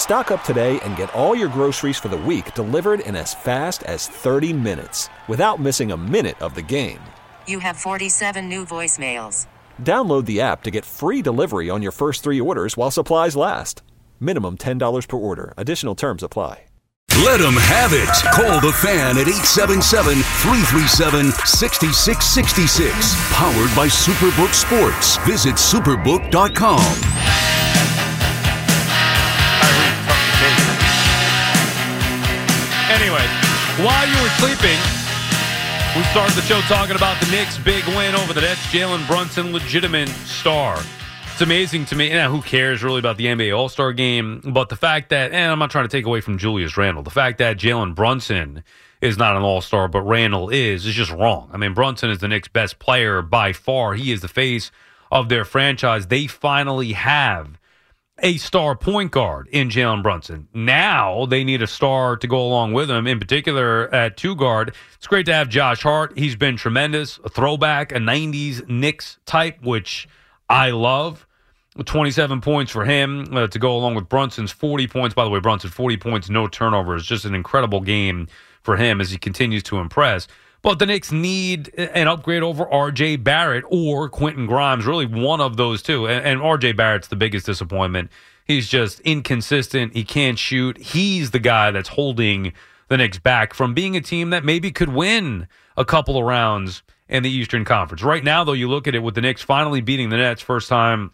Stock up today and get all your groceries for the week delivered in as fast as 30 minutes without missing a minute of the game. You have 47 new voicemails. Download the app to get free delivery on your first three orders while supplies last. Minimum $10 per order. Additional terms apply. Let them have it. Call the fan at 877 337 6666. Powered by Superbook Sports. Visit superbook.com. while you were sleeping, we started the show talking about the Knicks' big win over the Nets. Jalen Brunson, legitimate star. It's amazing to me. Who cares really about the NBA All Star game? But the fact that, and I'm not trying to take away from Julius Randle, the fact that Jalen Brunson is not an All Star, but Randle is, is just wrong. I mean, Brunson is the Knicks' best player by far. He is the face of their franchise. They finally have a star point guard in Jalen Brunson. Now they need a star to go along with him, in particular at two guard. It's great to have Josh Hart. He's been tremendous, a throwback, a 90s Knicks type, which I love. 27 points for him uh, to go along with Brunson's 40 points. By the way, Brunson, 40 points, no turnovers. Just an incredible game for him as he continues to impress. But the Knicks need an upgrade over R.J. Barrett or Quentin Grimes, really one of those two. And, and R.J. Barrett's the biggest disappointment. He's just inconsistent. He can't shoot. He's the guy that's holding the Knicks back from being a team that maybe could win a couple of rounds in the Eastern Conference. Right now, though, you look at it with the Knicks finally beating the Nets first time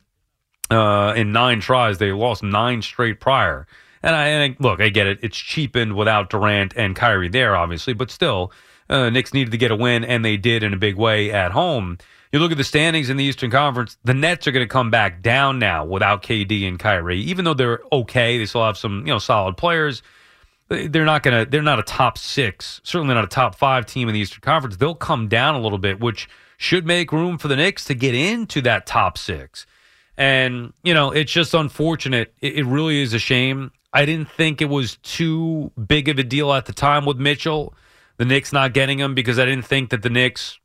uh, in nine tries. They lost nine straight prior. And I, and I look, I get it. It's cheapened without Durant and Kyrie there, obviously, but still uh, Knicks needed to get a win, and they did in a big way at home. You look at the standings in the Eastern Conference, the Nets are going to come back down now without KD and Kyrie. Even though they're okay, they still have some, you know, solid players. They're not going to they're not a top 6, certainly not a top 5 team in the Eastern Conference. They'll come down a little bit, which should make room for the Knicks to get into that top 6. And, you know, it's just unfortunate. It, it really is a shame. I didn't think it was too big of a deal at the time with Mitchell the Knicks not getting him because I didn't think that the Knicks,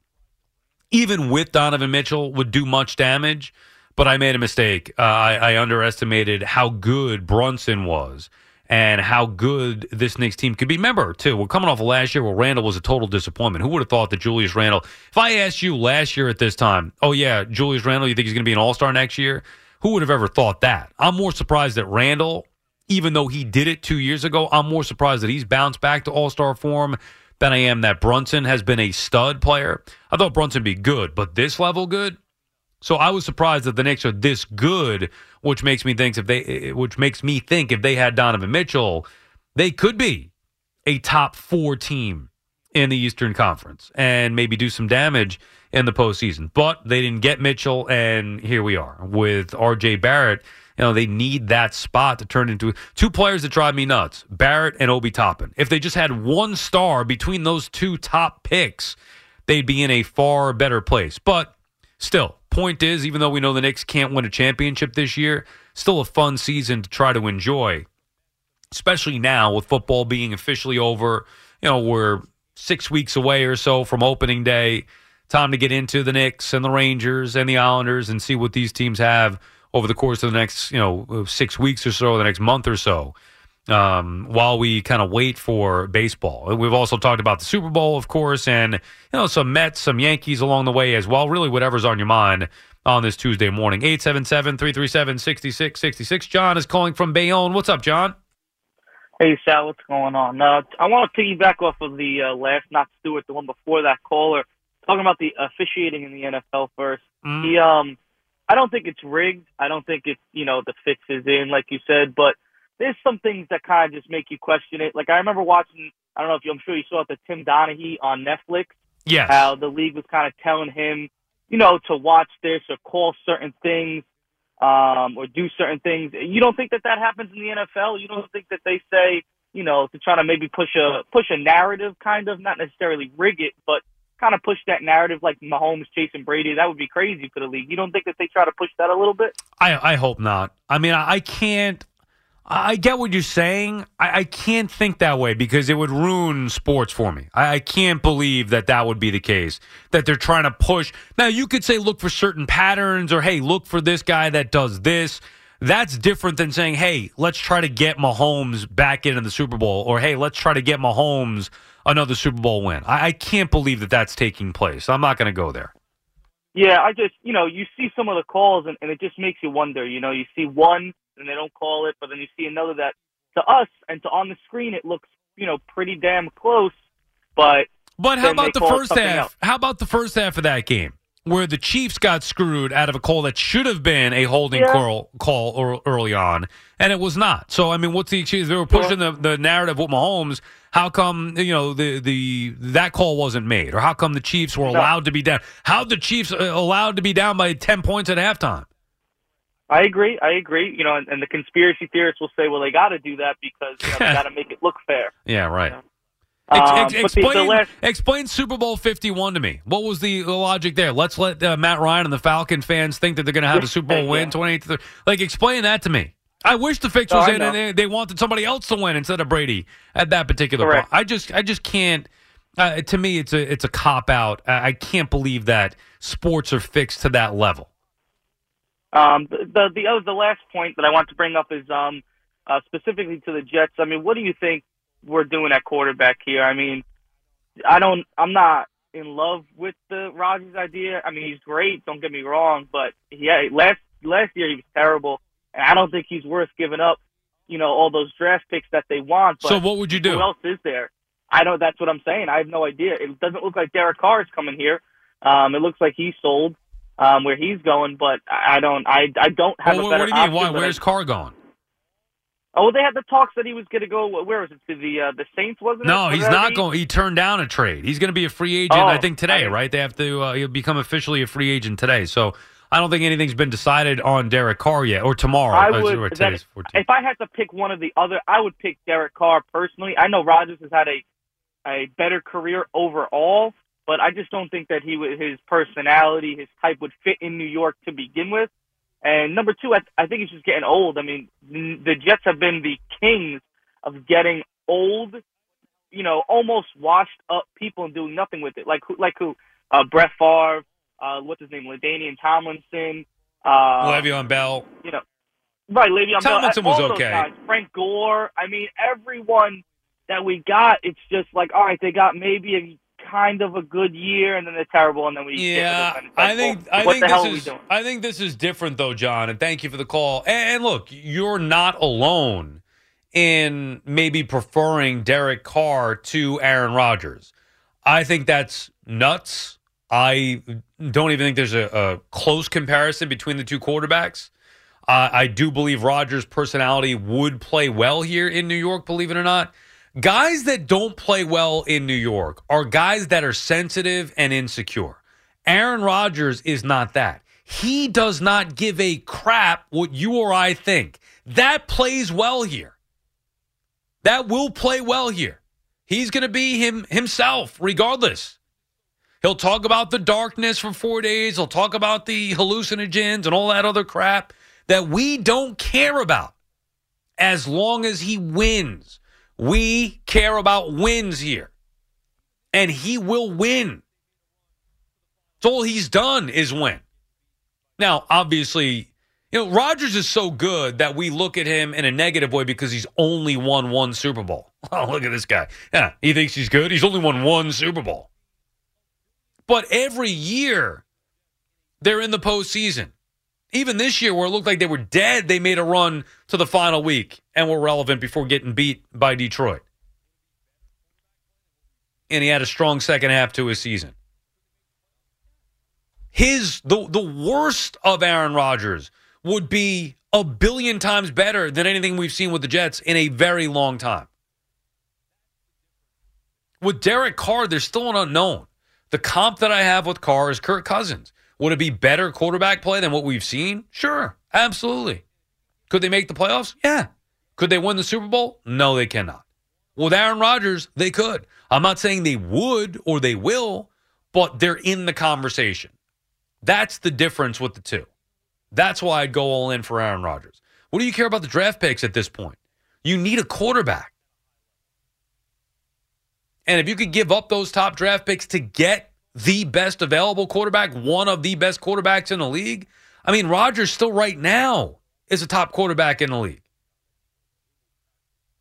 even with Donovan Mitchell, would do much damage. But I made a mistake. Uh, I, I underestimated how good Brunson was and how good this Knicks team could be. Remember, too, we're coming off of last year where Randle was a total disappointment. Who would have thought that Julius Randle? if I asked you last year at this time, oh, yeah, Julius Randle, you think he's going to be an all star next year? Who would have ever thought that? I'm more surprised that Randle, even though he did it two years ago, I'm more surprised that he's bounced back to all star form than I am that Brunson has been a stud player. I thought Brunson be good, but this level good. So I was surprised that the Knicks are this good, which makes me think if they, eh, eh, which makes me think if they had Donovan Mitchell, they could be a top four team in the Eastern Conference and maybe do some damage in the postseason. But they didn't get Mitchell, and here we are with R.J. Barrett you know, they need that spot to turn into two players that drive me nuts Barrett and Obi Toppin. If they just had one star between those two top picks, they'd be in a far better place. But still, point is, even though we know the Knicks can't win a championship this year, still a fun season to try to enjoy, especially now with football being officially over. You know, we're six weeks away or so from opening day. Time to get into the Knicks and the Rangers and the Islanders and see what these teams have over the course of the next, you know, six weeks or so, the next month or so, um, while we kind of wait for baseball. We've also talked about the Super Bowl, of course, and you know some Mets, some Yankees along the way as well. Really, whatever's on your mind on this Tuesday morning. 877-337-6666. John is calling from Bayonne. What's up, John? Hey, Sal, what's going on? Uh, I want to piggyback off of the uh, last, not Stewart, the one before that caller, talking about the officiating in the NFL first. Mm. He um I don't think it's rigged. I don't think it's, you know, the fix is in, like you said, but there's some things that kind of just make you question it. Like I remember watching, I don't know if you, I'm sure you saw it, the Tim Donaghy on Netflix. Yes. How the league was kind of telling him, you know, to watch this or call certain things, um, or do certain things. You don't think that that happens in the NFL? You don't think that they say, you know, to try to maybe push a push a narrative, kind of not necessarily rig it, but kind of push that narrative like Mahomes chasing Brady. That would be crazy for the league. You don't think that they try to push that a little bit? I, I hope not. I mean, I, I can't. I get what you're saying. I, I can't think that way because it would ruin sports for me. I, I can't believe that that would be the case. That they're trying to push. Now, you could say look for certain patterns or hey, look for this guy that does this. That's different than saying, hey, let's try to get Mahomes back into the Super Bowl or hey, let's try to get Mahomes another Super Bowl win. I, I can't believe that that's taking place. I'm not going to go there. Yeah, I just, you know, you see some of the calls and, and it just makes you wonder. You know, you see one and they don't call it, but then you see another that to us and to on the screen it looks, you know, pretty damn close. But But how about the first half? else. How about the first half of that game where the Chiefs got screwed out of a call that should have been a holding Yeah. call, call ear- early on, and it was not. So I mean, what's the excuse? They were pushing the, the narrative with Mahomes. How come you know the the that call wasn't made, or how come the Chiefs were No. allowed to be down? How the Chiefs uh, allowed to be down by ten points at halftime? I agree. I agree. You know, and, and the conspiracy theorists will say, well, they got to do that because you know, they got to make it look fair. Yeah, right. Yeah. Ex- Um, ex- but the- explain, the last- explain Super Bowl 51 to me. What was the logic there? Let's let uh, Matt Ryan and the Falcon fans think that they're going to have a Super Bowl win Yeah. 28 to 30. Like, explain that to me. I wish the fix was I in and they, they wanted somebody else to win instead of Brady at that particular Correct. point. I just, I just can't. Uh, to me, it's a, it's a cop out. I, can't believe that sports are fixed to that level. Um, the the the, the last point that I want to bring up is um, uh, specifically to the Jets. I mean, what do you think we're doing at quarterback here? I mean, I don't. I'm not in love with the Rodgers idea. I mean, he's great. Don't get me wrong, but yeah, last last year he was terrible, and I don't think he's worth giving up. You know, all those draft picks that they want. But so, what would you do? who else is there? I know that's what I'm saying. I have no idea. It doesn't look like Derek Carr is coming here. Um, it looks like he's sold um, where he's going, but I don't. I I don't have Well, a better what do you mean? Why? than I- Where's Carr going? Oh, well, they had the talks that he was going to go. Where was it? To the uh, the Saints, wasn't it? No, he's not the- going. He turned down a trade. He's going to be a free agent. Oh, I think today, I- right? They have to. Uh, he'll become officially a free agent today. So I don't think anything's been decided on Derek Carr yet, or tomorrow. I uh, would. or that- if I had to pick one of the other, I would pick Derek Carr personally. I know Rodgers has had a a better career overall, but I just don't think that he would his personality, his type would fit in New York to begin with. And number two, I, I think he's just getting old. I mean, the Jets have been the kings of getting old, you know, almost washed up people and doing nothing with it. Like who? Like who? Uh, Brett Favre. Uh, what's his name? LaDainian Tomlinson. Uh, Le'Veon Bell. you know, right, Le'Veon Bell. Tomlinson all was okay. guys. Frank Gore. I mean, everyone that we got, it's just like, all right, they got maybe a kind of a good year, and then they're terrible, and then we Yeah, get rid of them, and it's I think I think the hell are we this is? I think this is different though, John. And thank you for the call. And, and look, you're not alone in maybe preferring Derek Carr to Aaron Rodgers. I think that's nuts. I don't even think there's a, a close comparison between the two quarterbacks. Uh, I do believe Rodgers' personality would play well here in New York, believe it or not. Guys that don't play well in New York are guys that are sensitive and insecure. Aaron Rodgers is not that. He does not give a crap what you or I think. That plays well here. That will play well here. He's going to be him himself regardless. He'll talk about the darkness for 4 days, he'll talk about the hallucinogens and all that other crap that we don't care about as long as he wins. We care about wins here. And he will win. It's all he's done is win. Now, obviously, you know, Rodgers is so good that we look at him in a negative way because he's only won one Super Bowl. Oh, look at this guy. Yeah, he thinks he's good. He's only won one Super Bowl. But every year, they're in the postseason. Even this year, where it looked like they were dead, they made a run to the final week and were relevant before getting beat by Detroit. And he had a strong second half to his season. His the the worst of Aaron Rodgers would be a billion times better than anything we've seen with the Jets in a very long time. With Derek Carr, there's still an unknown. The comp that I have with Carr is Kirk Cousins. Would it be better quarterback play than what we've seen? Sure, absolutely. Could they make the playoffs? Yeah. Could they win the Super Bowl? No, they cannot. With Aaron Rodgers, they could. I'm not saying they would or they will, but they're in the conversation. That's the difference with the two. That's why I'd go all in for Aaron Rodgers. What do you care about the draft picks at this point? You need a quarterback. And if you could give up those top draft picks to get the best available quarterback, one of the best quarterbacks in the league, I mean, Rodgers still right now is a top quarterback in the league.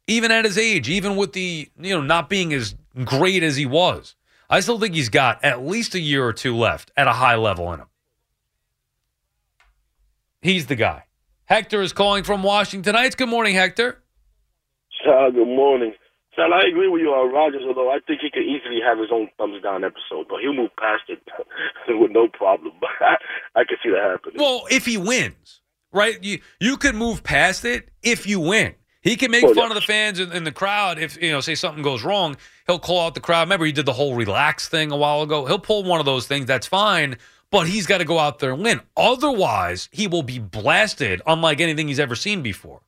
Even at his age, even with the, you know, not being as great as he was, I still think he's got at least a year or two left at a high level in him. He's the guy. Hector is calling from Washington Heights. Good morning, Hector. Sal, good morning. Sal, I agree with you uh, on Rodgers, although I think he could easily have his own thumbs down episode, but he'll move past it with no problem. But I, I can see that happening. Well, if he wins, right? You you could move past it if you win. He can make Well, fun yeah. of the fans and, in the crowd if you know, say something goes wrong. He'll call out the crowd. Remember, he did the whole relax thing a while ago. He'll pull one of those things. That's fine, but he's got to go out there and win. Otherwise, he will be blasted, unlike anything he's ever seen before.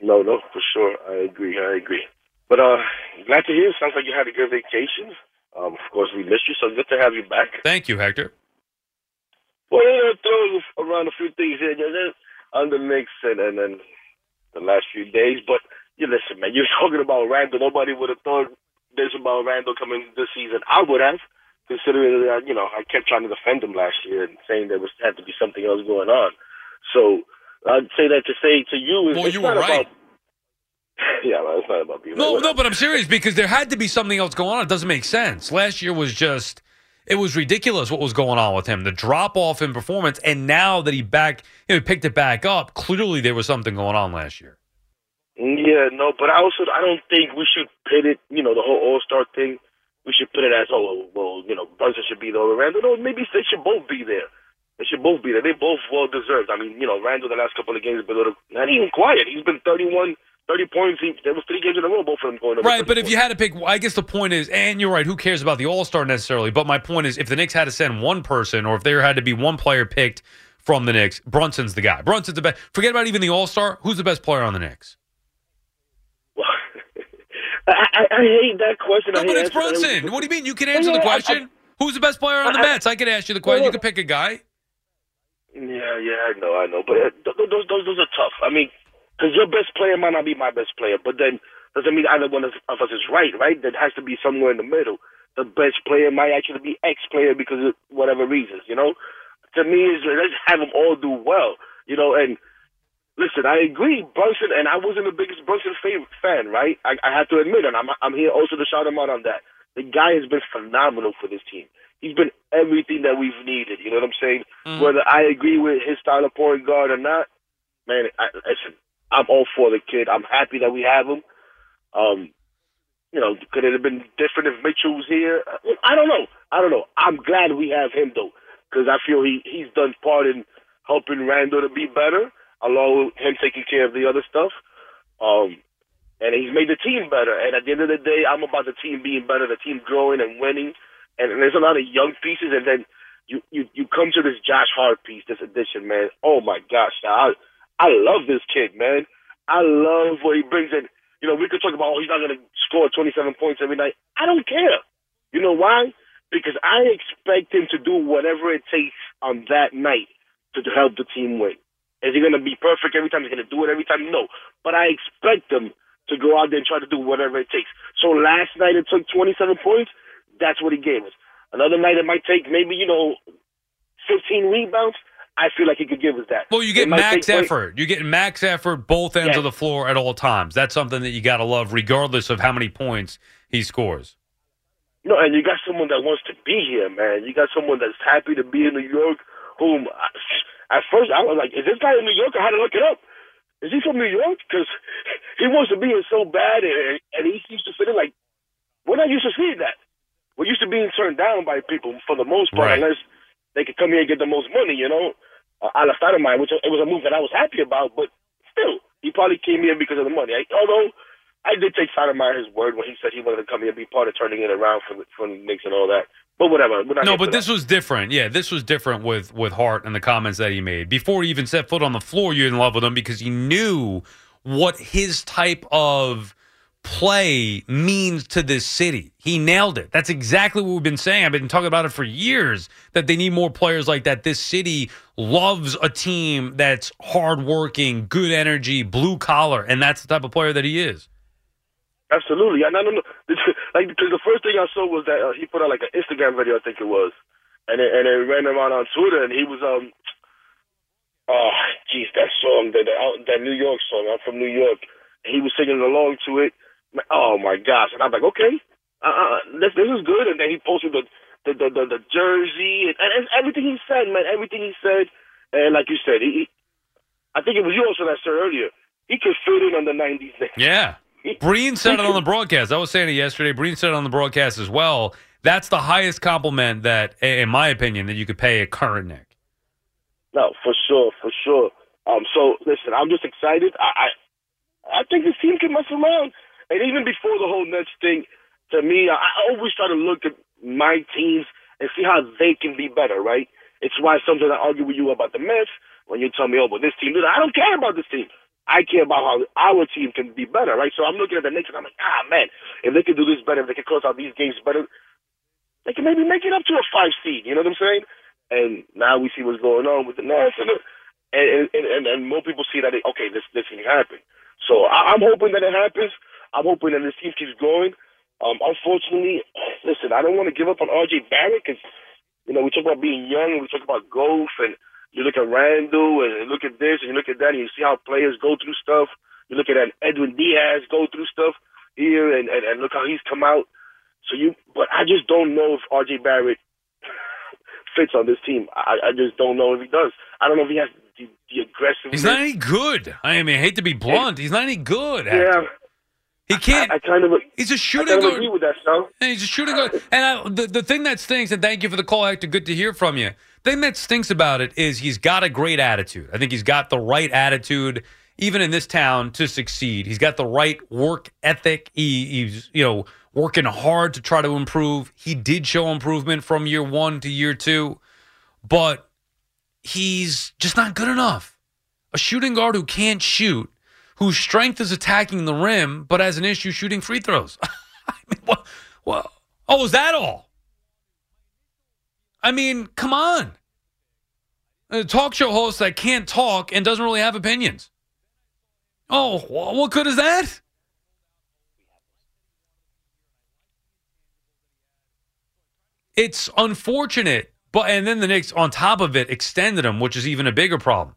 No, no, for sure. I agree. I agree. But uh, glad to hear. Sounds like you had a good vacation. Um, of course, we missed you, so good to have you back. Thank you, Hector. Well, you know, throw around a few things here on the mix and, and then the last few days. But you listen, man, you're talking about Randle. Nobody would have thought this about Randle coming this season. I would have, considering that you know I kept trying to defend him last year and saying there was had to be something else going on. So I'd say that to say to you, is Well, you were right. About, yeah, well, it's not about being No, no, but I'm serious because there had to be something else going on. It doesn't make sense. Last year was just it was ridiculous what was going on with him. The drop off in performance, and now that he back, you know, he picked it back up. Clearly, there was something going on last year. Yeah, no, but I also I don't think we should pit it. You know, the whole All Star thing. We should put it as oh well, you know, Brunson should be there or Randle. No, maybe they should both be there. They should both be there. They both well deserved. I mean, you know, Randle the last couple of games been a little not even quiet. He's been 31, 30 points. He, there was three games in a row, both of them going. Right, 30 but if you had to pick, I guess the point is, and you're right. Who cares about the All Star necessarily? But my point is, if the Knicks had to send one person, or if there had to be one player picked from the Knicks, Brunson's the guy. Brunson's the best. Forget about even the All Star. Who's the best player on the Knicks? I, I, I hate that question. No, I but it's. Brunson. What do you mean? You can answer Yeah, the I- question. Who's the best player on the I- Mets? I can ask you the question. You can pick a guy. Yeah, yeah, I know, I know, but uh, th- th- those those those are tough. I mean, because your best player might not be my best player, but then doesn't mean either one of us is right, right? There has to be somewhere in the middle. The best player might actually be X player because of whatever reasons, you know. To me, is let's have them all do well, you know. And listen, I agree, Brunson, and I wasn't the biggest Brunson fan, right? I, I have to admit, and I'm I'm here also to shout him out on that. The guy has been phenomenal for this team. He's been everything that we've needed. You know what I'm saying? Mm-hmm. Whether I agree with his style of point guard or not, man, I, listen, I'm all for the kid. I'm happy that we have him. Um, you know, could it have been different if Mitchell was here? I don't know. I don't know. I'm glad we have him though, because I feel he he's done part in helping Randle to be better, along with him taking care of the other stuff. Um, and he's made the team better. And at the end of the day, I'm about the team being better, the team growing and winning. And, and there's a lot of young pieces, and then you you you come to this Josh Hart piece, this edition, man. Oh my gosh, I I love this kid, man. I love what he brings in. You know, we could talk about oh, he's not going to score 27 points every night. I don't care. You know why? Because I expect him to do whatever it takes on that night to, help the team win. Is he going to be perfect every time? He's going to do it every time? No. But I expect him to go out there and try to do whatever it takes. So last night it took 27 points. That's what he gave us. Another night it might take maybe, you know, 15 rebounds. I feel like he could give us that. Well, you get max effort. You get max effort both ends Yes. of the floor at all times. That's something that you got to love, regardless of how many points he scores. No, and you got someone that wants to be here, man. You got someone that's happy to be in New York. Whom, uh, at first, I was like, "Is this guy in New York?" I had to look it up. Is he from New York? Because he wants to be here so bad, and, and he used to fit in like we're not used to seeing that. We're used to being turned down by people for the most part, Right. unless they could come here and get the most money, you know. Uh, a la Stoudemire, which it was a move that I was happy about, but still, he probably came here because of the money. I, although I did take Stoudemire his word when he said he wanted to come here and be part of turning it around for the, for the Knicks and all that. But whatever. We're not No, but this that. was different. Yeah, this was different with with Hart and the comments that he made before he even set foot on the floor. You're in love with him because he knew what his type of play means to this city. He nailed it. That's exactly what we've been saying. I've been talking about it for years that they need more players like that. This city loves a team that's hardworking, good energy, blue collar, and that's the type of player that he is. Absolutely. I don't know, like the first thing I saw was that uh, he put out like an Instagram video, I think it was, and it, and it ran around on Twitter, and he was um, oh, jeez, that song, that that New York song. I'm from New York. He was singing along to it. Oh my gosh! And I'm like, okay, uh, this this is good. And then he posted the the the, the, the jersey and, and everything he said, man, everything he said. And like you said, he, I think it was you also that said earlier. He could fit in on the '90s. Yeah. Breen said it on the broadcast. I was saying it yesterday. Breen said it on the broadcast as well. That's the highest compliment that, in my opinion, that you could pay a current Knick. No, for sure, for sure. Um, so listen, I'm just excited. I, I, I think this team can mess around. And even before the whole Nets thing, to me, I, always try to look at my teams and see how they can be better. Right? It's why sometimes I argue with you about the Mets when you tell me, "Oh, but this team," I don't care about this team. I care about how our team can be better, right? So I'm looking at the Knicks and I'm like, ah, man, if they can do this better, if they can close out these games better, they can maybe make it up to a five seed. You know what I'm saying? And now we see what's going on with the Nets, and and and, and more people see that it, okay, this this can happen. So I, I'm hoping that it happens. I'm hoping that this team keeps going. Um, unfortunately, listen, I don't want to give up on RJ Barrett because you know we talk about being young, and we talk about growth and you look at Randle, and you look at this and you look at that and you see how players go through stuff. You look at Edwin Diaz go through stuff here and, and, and look how he's come out. So you, but I just don't know if RJ Barrett fits on this team. I, I just don't know if he does. I don't know if he has the, the aggressive. He's not any good. I mean, I hate to be blunt. He's not any good. Yeah. He can't. I, I, kind of. He's a shooting I guard. agree with that, son. he's a shooting guard. And I, the the thing that stinks, and thank you for the call, Hector. Good to hear from you. The thing that stinks about it is he's got a great attitude. I think he's got the right attitude, even in this town, to succeed. He's got the right work ethic. He, he's you know working hard to try to improve. He did show improvement from year one to year two, but he's just not good enough. A shooting guard who can't shoot whose strength is attacking the rim, but has an issue shooting free throws. I mean, what, what? Oh, is that all? I mean, come on. A talk show host that can't talk and doesn't really have opinions. Oh, what good is that? It's unfortunate, but and then the Knicks on top of it extended him, which is even a bigger problem.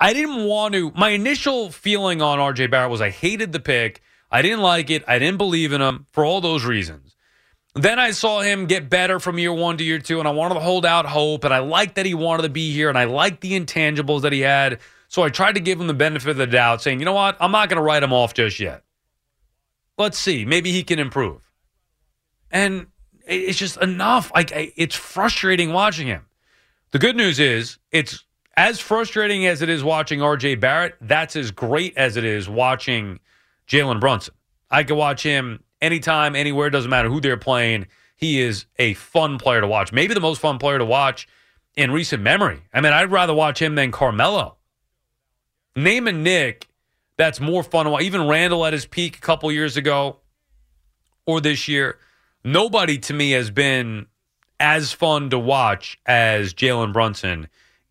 I didn't want to. My initial feeling on RJ Barrett was I hated the pick. I didn't like it. I didn't believe in him for all those reasons. Then I saw him get better from year one to year two, and I wanted to hold out hope. And I liked that he wanted to be here, and I liked the intangibles that he had. So I tried to give him the benefit of the doubt, saying, you know what? I'm not going to write him off just yet. Let's see. Maybe he can improve. And it's just enough. Like it's frustrating watching him. The good news is it's as frustrating as it is watching RJ Barrett, that's as great as it is watching Jalen Brunson. I could watch him anytime, anywhere, doesn't matter who they're playing. He is a fun player to watch. Maybe the most fun player to watch in recent memory. I mean, I'd rather watch him than Carmelo. Name a Knick that's more fun to watch. Even Randle at his peak a couple years ago or this year. Nobody to me has been as fun to watch as Jalen Brunson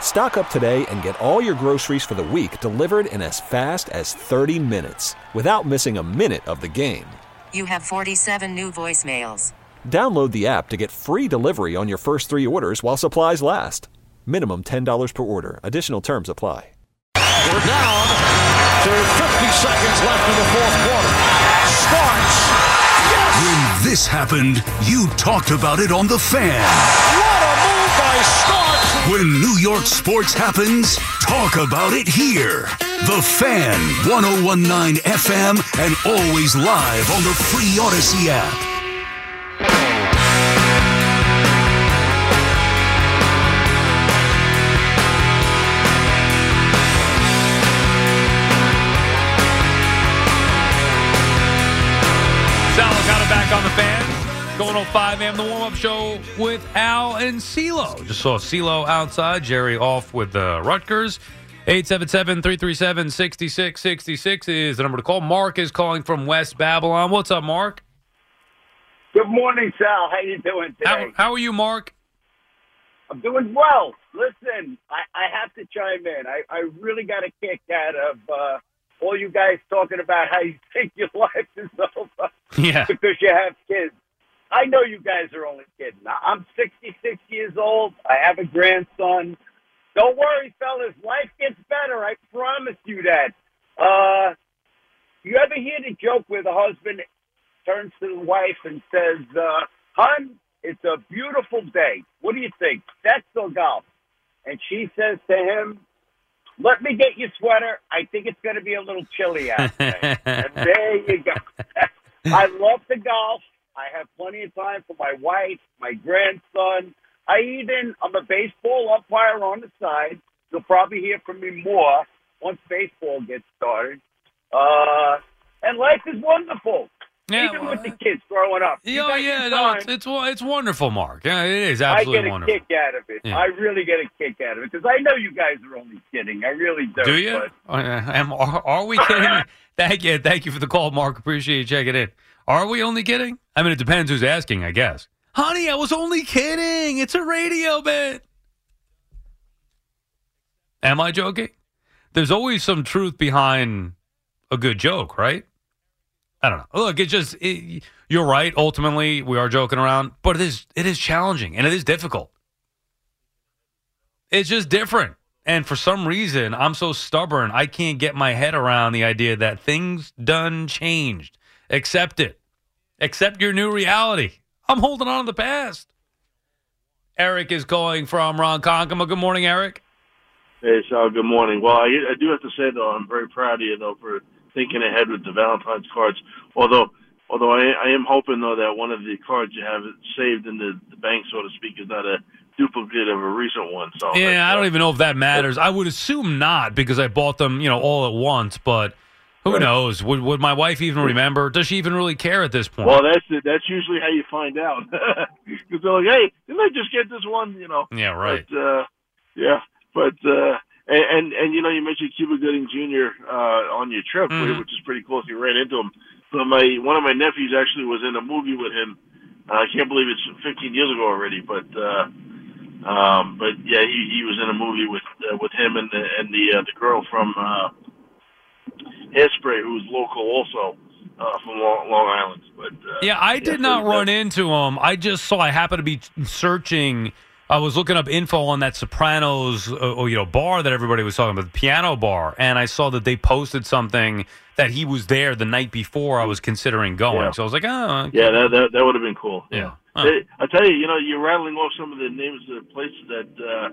Stock up today and get all your groceries for the week delivered in as fast as 30 minutes without missing a minute of the game. You have 47 new voicemails. Download the app to get free delivery on your first three orders while supplies last. Minimum $10 per order. Additional terms apply. We're down to 50 seconds left in the fourth quarter. Starks. Yes! When this happened, you talked about it on The Fan. When New York sports happens, talk about it here. The Fan, 1019 FM, and always live on the free Audacy app. 105 AM, the warm up show with Al and CeeLo. Just saw CeeLo outside, Jerry off with the uh, Rutgers. 877 337 6666 is the number to call. Mark is calling from West Babylon. What's up, Mark? Good morning, Sal. How you doing today? How, how are you, Mark? I'm doing well. Listen, I, I have to chime in. I, I really got a kick out of uh, all you guys talking about how you think your life is over yeah. because you have kids. I know you guys are only kidding. I'm 66 years old. I have a grandson. Don't worry, fellas. Life gets better. I promise you that. Uh, you ever hear the joke where the husband turns to the wife and says, uh, "Hun, it's a beautiful day. What do you think? Sex or golf?" And she says to him, "Let me get your sweater. I think it's going to be a little chilly out today." and there you go. I love the golf. I have plenty of time for my wife, my grandson. I even I'm a baseball umpire on the side. You'll probably hear from me more once baseball gets started. Uh, and life is wonderful. Yeah, even well, with the kids growing up. Oh, yeah, no, it's, it's it's wonderful, Mark. Yeah, it is I get a wonderful. kick out of it. Yeah. I really get a kick out of it because I know you guys are only kidding. I really do. Do you? But oh, am- are, are we kidding? thank you, thank you for the call, Mark. Appreciate you checking in. Are we only kidding? I mean, it depends who's asking, I guess. Honey, I was only kidding. It's a radio bit. Am I joking? There's always some truth behind a good joke, right? I don't know. Look, it just it, you're right. Ultimately, we are joking around, but it is it is challenging and it is difficult. It's just different. And for some reason, I'm so stubborn, I can't get my head around the idea that things done changed. Accept it. Accept your new reality. I'm holding on to the past. Eric is calling from Ronkonkoma. Good morning, Eric. Hey, Sal. Good morning. Well, I, I do have to say though, I'm very proud of you though for thinking ahead with the Valentine's cards. Although, although I, I am hoping though that one of the cards you have saved in the, the bank, so to speak, is not a duplicate of a recent one. So Yeah, I don't even know if that matters. I would assume not because I bought them, you know, all at once. But who Right. knows? Would would my wife even remember? Does she even really care at this point? Well, that's that's usually how you find out because they're like, "Hey, didn't I just get this one?" You know. yeah, right. But, uh, yeah, but uh, and, and and you know you mentioned Cuba Gooding Jr. Uh, on your trip, Mhm. which is pretty close. You ran into him. So my one of my nephews actually was in a movie with him. Uh, I can't believe it's 15 years ago already, but uh, um, but yeah, he, he was in a movie with uh, with him and the and the uh, the girl from uh, Hairspray, who's local also uh, from Long, Long Island. But uh, Yeah, I did so not that- run into him. I just saw. I happened to be searching. I was looking up info on that Sopranos, uh, you know, bar that everybody was talking about, the piano bar, and I saw that they posted something that he was there the night before I was considering going. Yeah. So I was like, oh, Yeah, that that, that would have been cool. yeah. Huh. I tell you, you know, you're rattling off some of the names of the places that uh,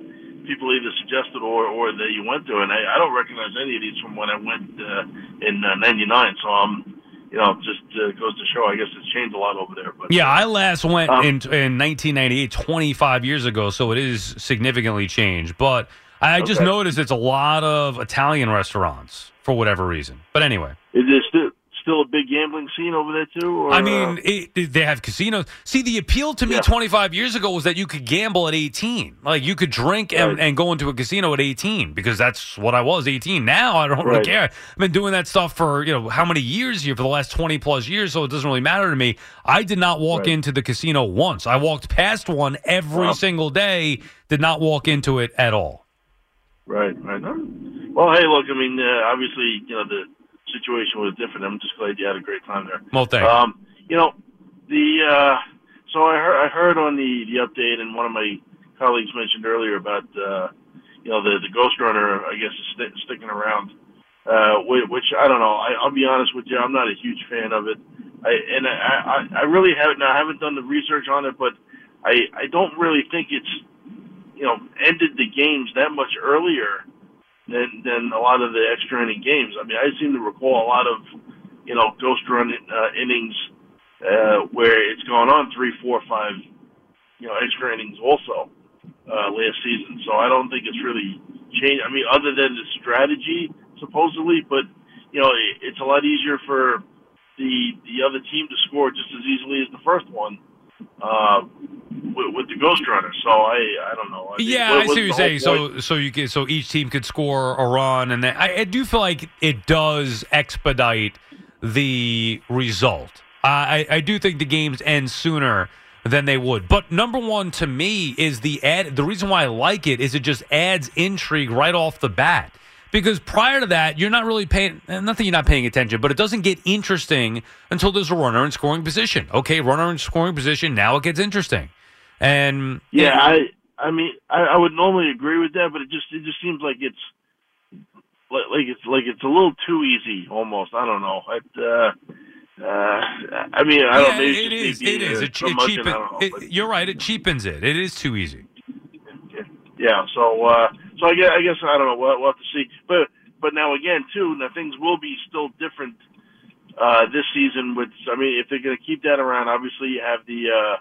people either suggested or, or that you went to, and I, I don't recognize any of these from when I went uh, in '99. so I'm, you know, just uh, goes to show. I guess it's changed a lot over there. But Yeah, I last went Um, in in 1998, 25 years ago, so it is significantly changed. But I just Okay. noticed it's a lot of Italian restaurants for whatever reason. But anyway, is there still a big gambling scene over there too? Or, I mean, uh, it, they have casinos. See, the appeal to me Yeah. 25 years ago was that you could gamble at 18. Like you could drink and, Right. and go into a casino at 18 because that's what I was 18. Now I don't really Right. care. I've been doing that stuff for, you know, how many years here for the last 20 plus years, so it doesn't really matter to me. I did not walk Right. into the casino once. I walked past one every Wow. single day, did not walk into it at all. Right, right. Well, hey, look, I mean, uh, obviously, you know, the situation was different. I'm just glad you had a great time there. Well, thanks. Um, you know, the uh, so I heard I heard on the the update, and one of my colleagues mentioned earlier about uh, you know the the Ghost Runner. I guess is sti sticking around. Uh, which, which I don't know. I, I'll be honest with you, I'm not a huge fan of it. I and I I, I really haven't. Now, I haven't done the research on it, but I I don't really think it's you know ended the games that much earlier than than a lot of the extra inning games. I mean, I seem to recall a lot of you know ghost run uh, innings uh, where it's gone on three, four, five, you know, extra innings also uh, last season. So I don't think it's really changed. I mean, other than the strategy supposedly, but you know, it, it's a lot easier for the the other team to score just as easily as the first one uh, with, with the Ghost Runner. So I I don't know. I mean, Yeah, what- I see what you're saying. point? So, so you get so each team could score a run, and then I, I do feel like it does expedite the result. I, I do think the games end sooner than they would. But number one to me is the ad. The reason why I like it is it just adds intrigue right off the bat. Because prior to that, you're not really paying. nothing you're not paying attention, but it doesn't get interesting until there's a runner in scoring position. Okay, runner in scoring position. Now it gets interesting. And Yeah, I I mean I, I would normally agree with that, but it just it just seems like it's like, like it's like it's a little too easy almost. I don't know. It, uh, uh, I mean, I don't. Yeah, Maybe it is. It being It, it cheapen, know, it- you're right. It cheapens it. It is too easy. Yeah, so uh, so I guess, I guess I don't know. We'll, we'll have to see. But but now again, too, now things will be still different uh, this season. With I mean, if they're going to keep that around, obviously you have the uh,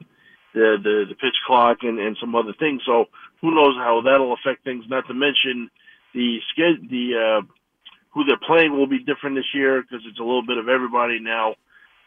the, the the pitch clock and, and some other things. So who knows how that'll affect things? Not to mention the sched the uh, who they're playing will be different this year because it's a little bit of everybody now.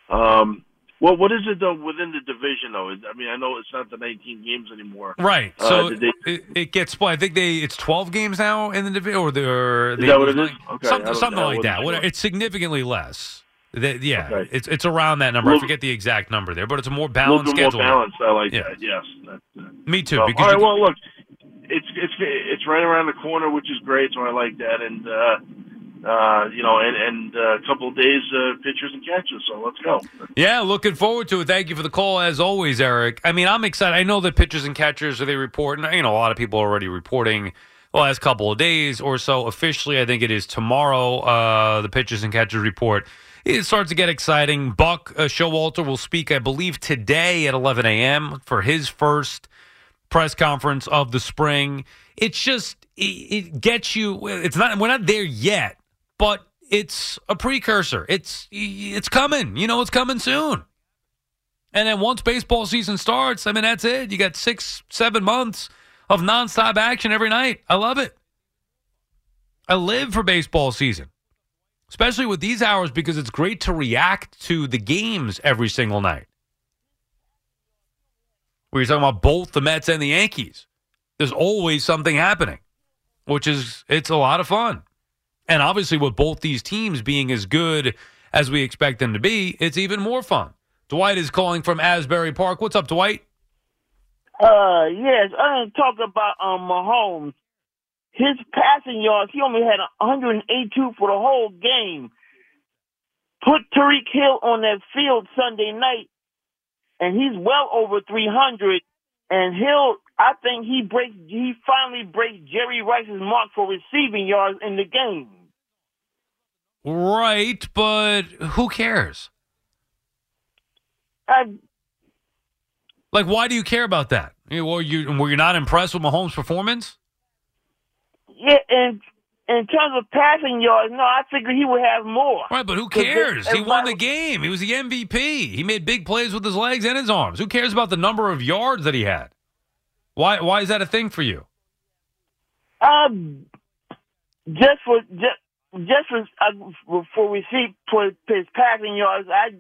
Um, well, what is it though within the division though? I mean, I know it's not the 19 games anymore. Right. Uh, So did they- it, it gets split. I think they it's 12 games now in the division, or the or Is they that what it is? Okay, something, something like that. sure. it's significantly less. That- yeah, Okay. it's it's around that number. I forget the exact number there, but it's a more a little balanced bit more balanced. I like Yeah. that. Yes. That, uh, Me too. so, because all right. you- Well, look, it's it's it's right around the corner, which is great. So I like that, and uh, uh, you know, and and uh, a couple of days uh, pitchers and catches. So let's go. Yeah, looking forward to it. Thank you for the call, as always, Eric. I mean, I'm excited. I know that pitchers and catchers are they report, and you know, a lot of people are already reporting the last couple of days or so. Officially, I think it is tomorrow. Uh, the pitchers and catchers report. It starts to get exciting. Buck uh, Showalter will speak, I believe, today at 11 a.m. for his first press conference of the spring. It's just it, it gets you. It's not. We're not there yet, but it's a precursor. It's it's coming. You know, it's coming soon. And then once baseball season starts, I mean, that's it. You got six, seven months of nonstop action every night. I love it. I live for baseball season, especially with these hours because it's great to react to the games every single night. Where you're talking about both the Mets and the Yankees. There's always something happening, which is it's a lot of fun. And obviously, with both these teams being as good as we expect them to be, it's even more fun. Dwight is calling from Asbury Park. What's up, Dwight? Uh, yes, I didn't talk about um Mahomes. His passing yards, he only had 182 for the whole game. Put Tyreek Hill on that field Sunday night, and he's well over 300. And Hill, I think he breaks, he finally breaks Jerry Rice's mark for receiving yards in the game. Right, but who cares? I, Like, why do you care about that? Were you were you not impressed with Mahomes' performance? yeah, and in terms of passing yards, no, I figured he would have more. Right, but who cares? He won the game. He was the MVP. He made big plays with his legs and his arms. Who cares about the number of yards that he had? Why why is that a thing for you? Um, just for just just for uh, for receipt for his passing yards, I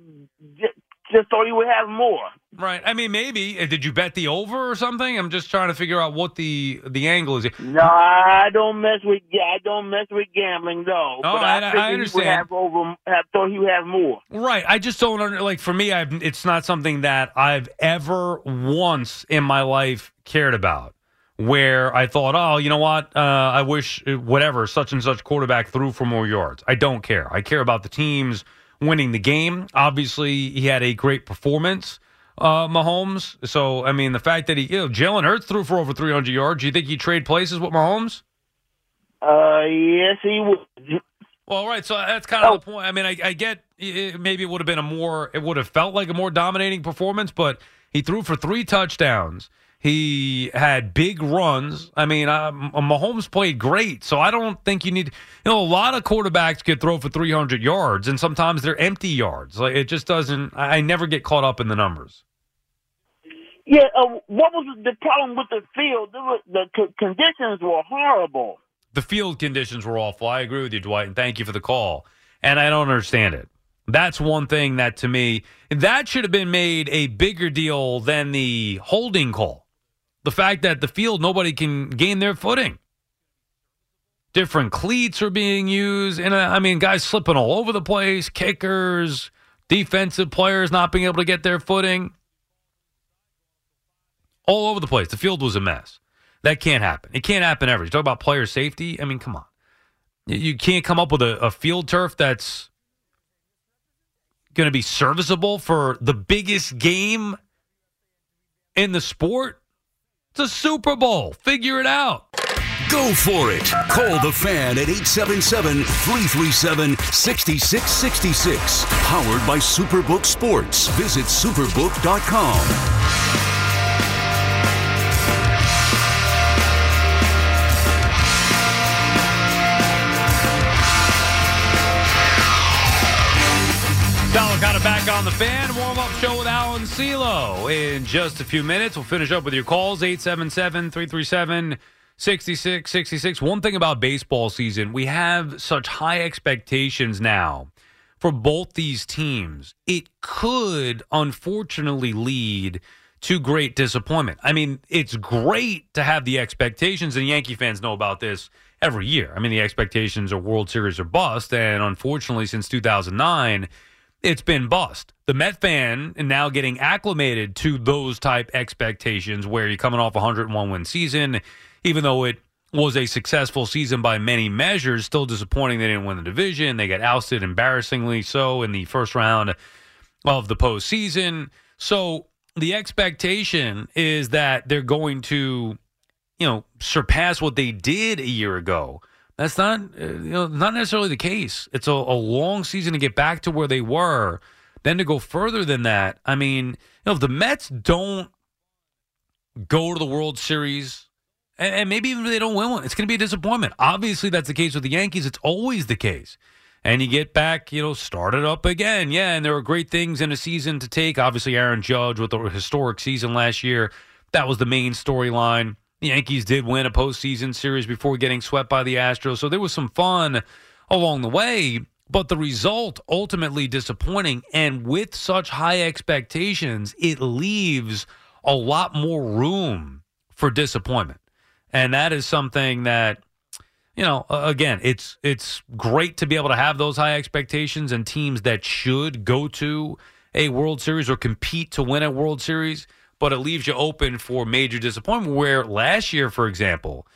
just, just thought he would have more. Right. I mean, maybe. Uh, Did you bet the over or something? I'm just trying to figure out what the the angle is. No, I don't mess with I don't mess with gambling though. Oh, but I- I I, figured he would understand. have over. I thought he would have more. Right. I just don't under, like for me I've it's not something that I've ever once in my life cared about where I thought, "Oh, you know what? Uh, I wish uh, whatever such and such quarterback threw for more yards." I don't care. I care about the teams winning the game. Obviously, he had a great performance. Uh, Mahomes. So, I mean, the fact that he, you know, Jalen Hurts threw for over 300 yards. Do you think he trade places with Mahomes? Uh, yes, he would. Well, right. So that's kind of the point. I mean, I, I get eh, maybe it would have been a more, it would have felt like a more dominating performance, but He threw for three touchdowns. He had big runs. I mean, uh, Mahomes played great, so I don't think you need. You know, a lot of quarterbacks could throw for 300 yards, and sometimes they're empty yards. Like it just doesn't. I I never get caught up in the numbers. Yeah, uh, what was the problem with the field? Was, the c- conditions were horrible. The field conditions were awful. I agree with you, Dwight, and thank you for the call. And I don't understand it. That's one thing that to me that should have been made a bigger deal than the holding call. The fact that the field nobody can gain their footing. Different cleats are being used, and uh, I mean, guys slipping all over the place. Kickers, defensive players not being able to get their footing. All over the place. The field was a mess. That can't happen. It can't happen ever. You talk about player safety. I mean, come on. You- can't come up with a, a field turf that's going to be serviceable for the biggest game in the sport. It's a Super Bowl. Figure it out. Go for it. Call the fan at 877 337 6666. Powered by Superbook Sports. Visit superbook.com. Delicata back on the fan. Warm up show Alan CeeLo in just a few minutes. We'll finish up with your calls 877 337 6666. One thing about baseball season, we have such high expectations now for both these teams. It could unfortunately lead to great disappointment. I mean, it's great to have the expectations, and Yankee fans know about this every year. I mean, the expectations are World Series or bust, and unfortunately, since 2009, it's been bust. The Met fan now getting acclimated to those type expectations where you're coming off a 101 win season, even though it was a successful season by many measures, still disappointing they didn't win the division. They got ousted embarrassingly so in the first round of the postseason. So the expectation is that they're going to, you know, surpass what they did a year ago. That's not, uh, you know, not necessarily the case. It's a, a long season to get back to where they were. Then to go further than that, I mean, you know, if the Mets don't go to the World Series, and, and maybe even if they don't win one, it's going to be a disappointment. Obviously, that's the case with the Yankees. It's always the case. And you get back, you know, started up again. Yeah, and there are great things in a season to take. Obviously, Aaron Judge with the historic season last year, that was the main storyline. The Yankees did win a postseason series before getting swept by the Astros. So there was some fun along the way, but the result ultimately disappointing. And with such high expectations, it leaves a lot more room for disappointment. And that is something that you know, again, it's it's great to be able to have those high expectations and teams that should go to a World Series or compete to win a World Series, but it leaves you open for major disappointment. Where last year, for example,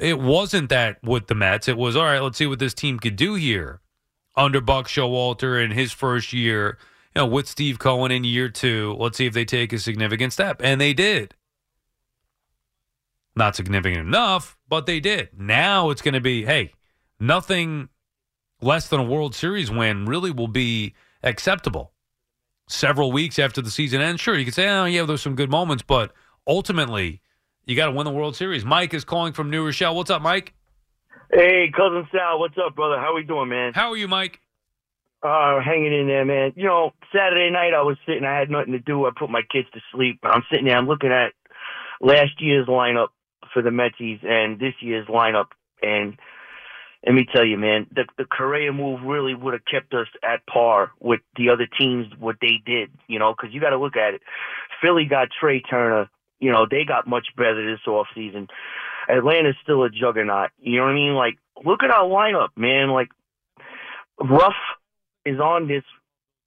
it wasn't that with the Mets. It was all right. Let's see what this team could do here under Buck Showalter in his first year. You know, with Steve Cohen in year two. Let's see if they take a significant step, and they did. Not significant enough, but they did. Now it's going to be, hey, nothing less than a World Series win really will be acceptable. Several weeks after the season ends, sure, you could say, oh, yeah, there's some good moments, but ultimately, you got to win the World Series. Mike is calling from New Rochelle. What's up, Mike? Hey, cousin Sal, what's up, brother? How we doing, man? How are you, Mike? Uh, hanging in there, man. You know, Saturday night I was sitting, I had nothing to do. I put my kids to sleep. I'm sitting there, I'm looking at last year's lineup for the Metsies and this year's lineup, and let me tell you, man, the the Correa move really would have kept us at par with the other teams what they did, you know, because you got to look at it. Philly got Trea Turner, you know, they got much better this off season. Atlanta's still a juggernaut. You know what I mean? Like, look at our lineup, man. Like, Ruf is on this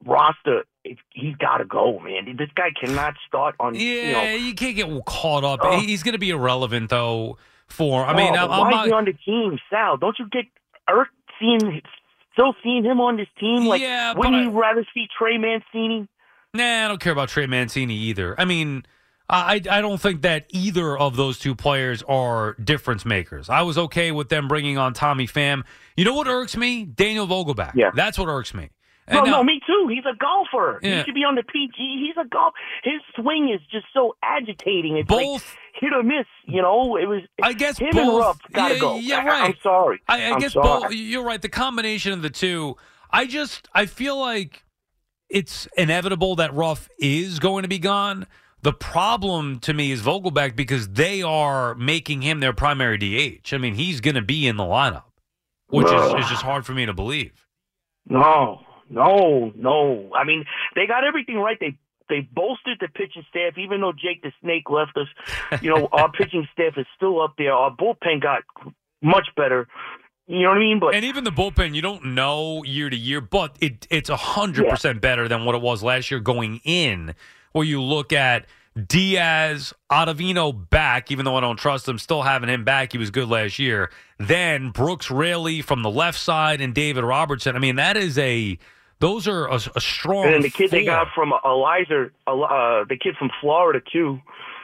roster. He's got to go, man. This guy cannot start on. Yeah, you, know, you can't get caught up. Oh. He's going to be irrelevant, though. For I mean, Oh, why not. is he on the team, Sal? Don't you get irked seeing, still seeing him on this team? Like, Yeah, wouldn't you rather see Trey Mancini? Nah, I don't care about Trey Mancini either. I mean, I I don't think that either of those two players are difference makers. I was okay with them bringing on Tommy Pham. You know what irks me? Daniel Vogelbach. Yeah. That's what irks me. No, now- no, uh, me too. He's a golfer. Yeah. He should be on the PG. He's a golf. His swing is just so agitating. It's Both- like hit or miss. You know, it was. I guess him both. and Ruf gotta yeah, go. Yeah, right. I'm sorry. I, I guess sorry. both. You're right. The combination of the two. I just I feel like it's inevitable that Ruf is going to be gone. The problem to me is Vogelbach because they are making him their primary DH. I mean, he's going to be in the lineup, which is, is just hard for me to believe. No, no, no. I mean, they got everything right. They they bolstered the pitching staff, even though Jake the Snake left us. You know, our pitching staff is still up there. Our bullpen got much better. You know what I mean? But And even the bullpen, you don't know year to year, but it it's hundred percent better than what it was last year going in. Where you look at Diaz, Ottavino back, even though I don't trust him, still having him back. He was good last year. Then Brooks Raley from the left side and David Robertson. I mean, that is a those are a, a strong. and then the kid they got from Eliza, uh, the kid from Florida too.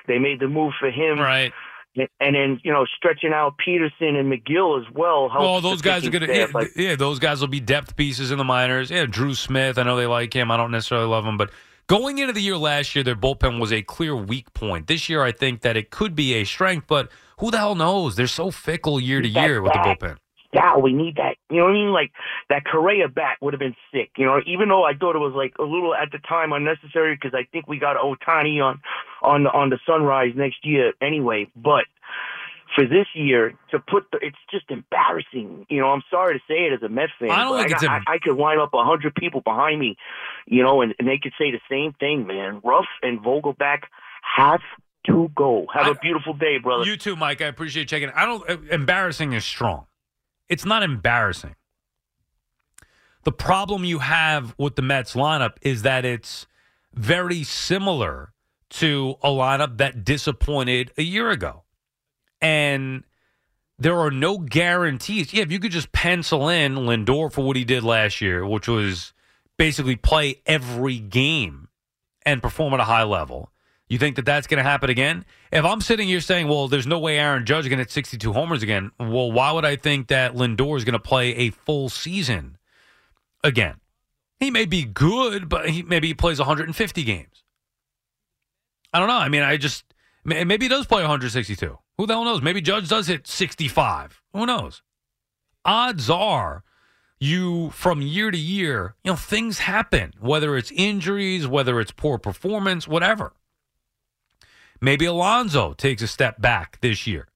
They made the move for him, right? And then you know stretching out Peterson and Megill as well. Well, those guys are going to, yeah. Like, yeah, those guys will be depth pieces in the minors. Yeah, Drew Smith, I know they like him. I don't necessarily love him, but going into the year last year, their bullpen was a clear weak point. This year, I think that it could be a strength, but who the hell knows? They're so fickle year to year with the bullpen. Yeah, we need that. You know what I mean? Like that Correa bat would have been sick. You know, even though I thought it was like a little at the time unnecessary because I think we got Ohtani on on on the Sunrise next year anyway. But for this year to put the, it's just embarrassing. You know, I'm sorry to say it as a Met fan. I don't think it's got- em- I, I could line up a hundred people behind me, you know, and, and they could say the same thing, man. Ruf and Vogelbach have to go. Have a beautiful day, brother. You too, Mike. I appreciate you checking. I don't. Embarrassing is strong. It's not embarrassing. The problem you have with the Mets lineup is that it's very similar to a lineup that disappointed a year ago. And there are no guarantees. Yeah, if you could just pencil in Lindor for what he did last year, which was basically play every game and perform at a high level. You think that that's going to happen again? If I'm sitting here saying, well, there's no way Aaron Judge is going to hit 62 homers again, well, why would I think that Lindor is going to play a full season again? He may be good, but he maybe he plays 150 games. I don't know. I mean, I just maybe he does play 162. Who the hell knows? Maybe Judge does hit 65. Who knows? Odds are you from year to year, you know, things happen, whether it's injuries, whether it's poor performance, whatever. Maybe Alonso takes a step back this year,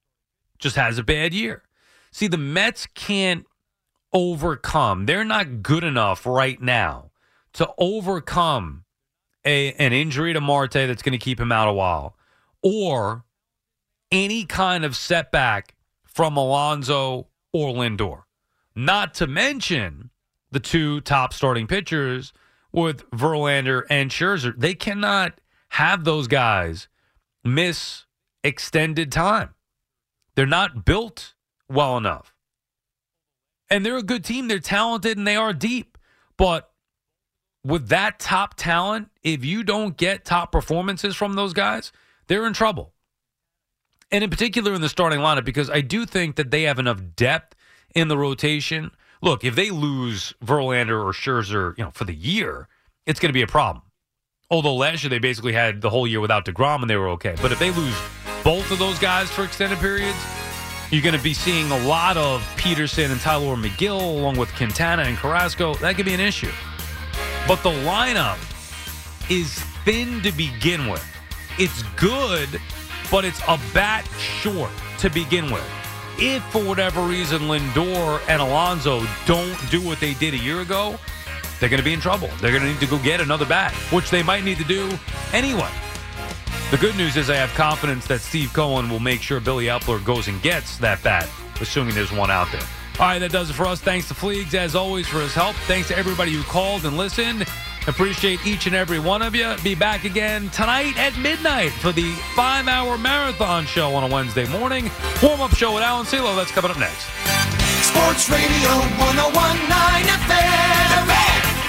just has a bad year. See, the Mets can't overcome, they're not good enough right now to overcome a, an injury to Marte that's going to keep him out a while or any kind of setback from Alonso or Lindor. Not to mention the two top starting pitchers with Verlander and Scherzer. They cannot have those guys miss extended time. They're not built well enough. And they're a good team. They're talented and they are deep. But with that top talent, if you don't get top performances from those guys, they're in trouble. And in particular in the starting lineup, because I do think that they have enough depth in the rotation. Look, if they lose Verlander or Scherzer, you know, for the year, it's going to be a problem. Although last year they basically had the whole year without DeGrom and they were okay. But if they lose both of those guys for extended periods, you're going to be seeing a lot of Peterson and Tylor Megill along with Quintana and Carrasco. That could be an issue. But the lineup is thin to begin with. It's good, but it's a bat short to begin with. If for whatever reason Lindor and Alonso don't do what they did a year ago, they're going to be in trouble. They're going to need to go get another bat, which they might need to do anyway. The good news is I have confidence that Steve Cohen will make sure Billy Eppler goes and gets that bat, assuming there's one out there. All right, that does it for us. Thanks to Fleegs, as always, for his help. Thanks to everybody who called and listened. Appreciate each and every one of you. Be back again tonight at midnight for the five hour marathon show on a Wednesday morning. Warm up show with Alan CeeLo. That's coming up next. Sports Radio 1019 FM.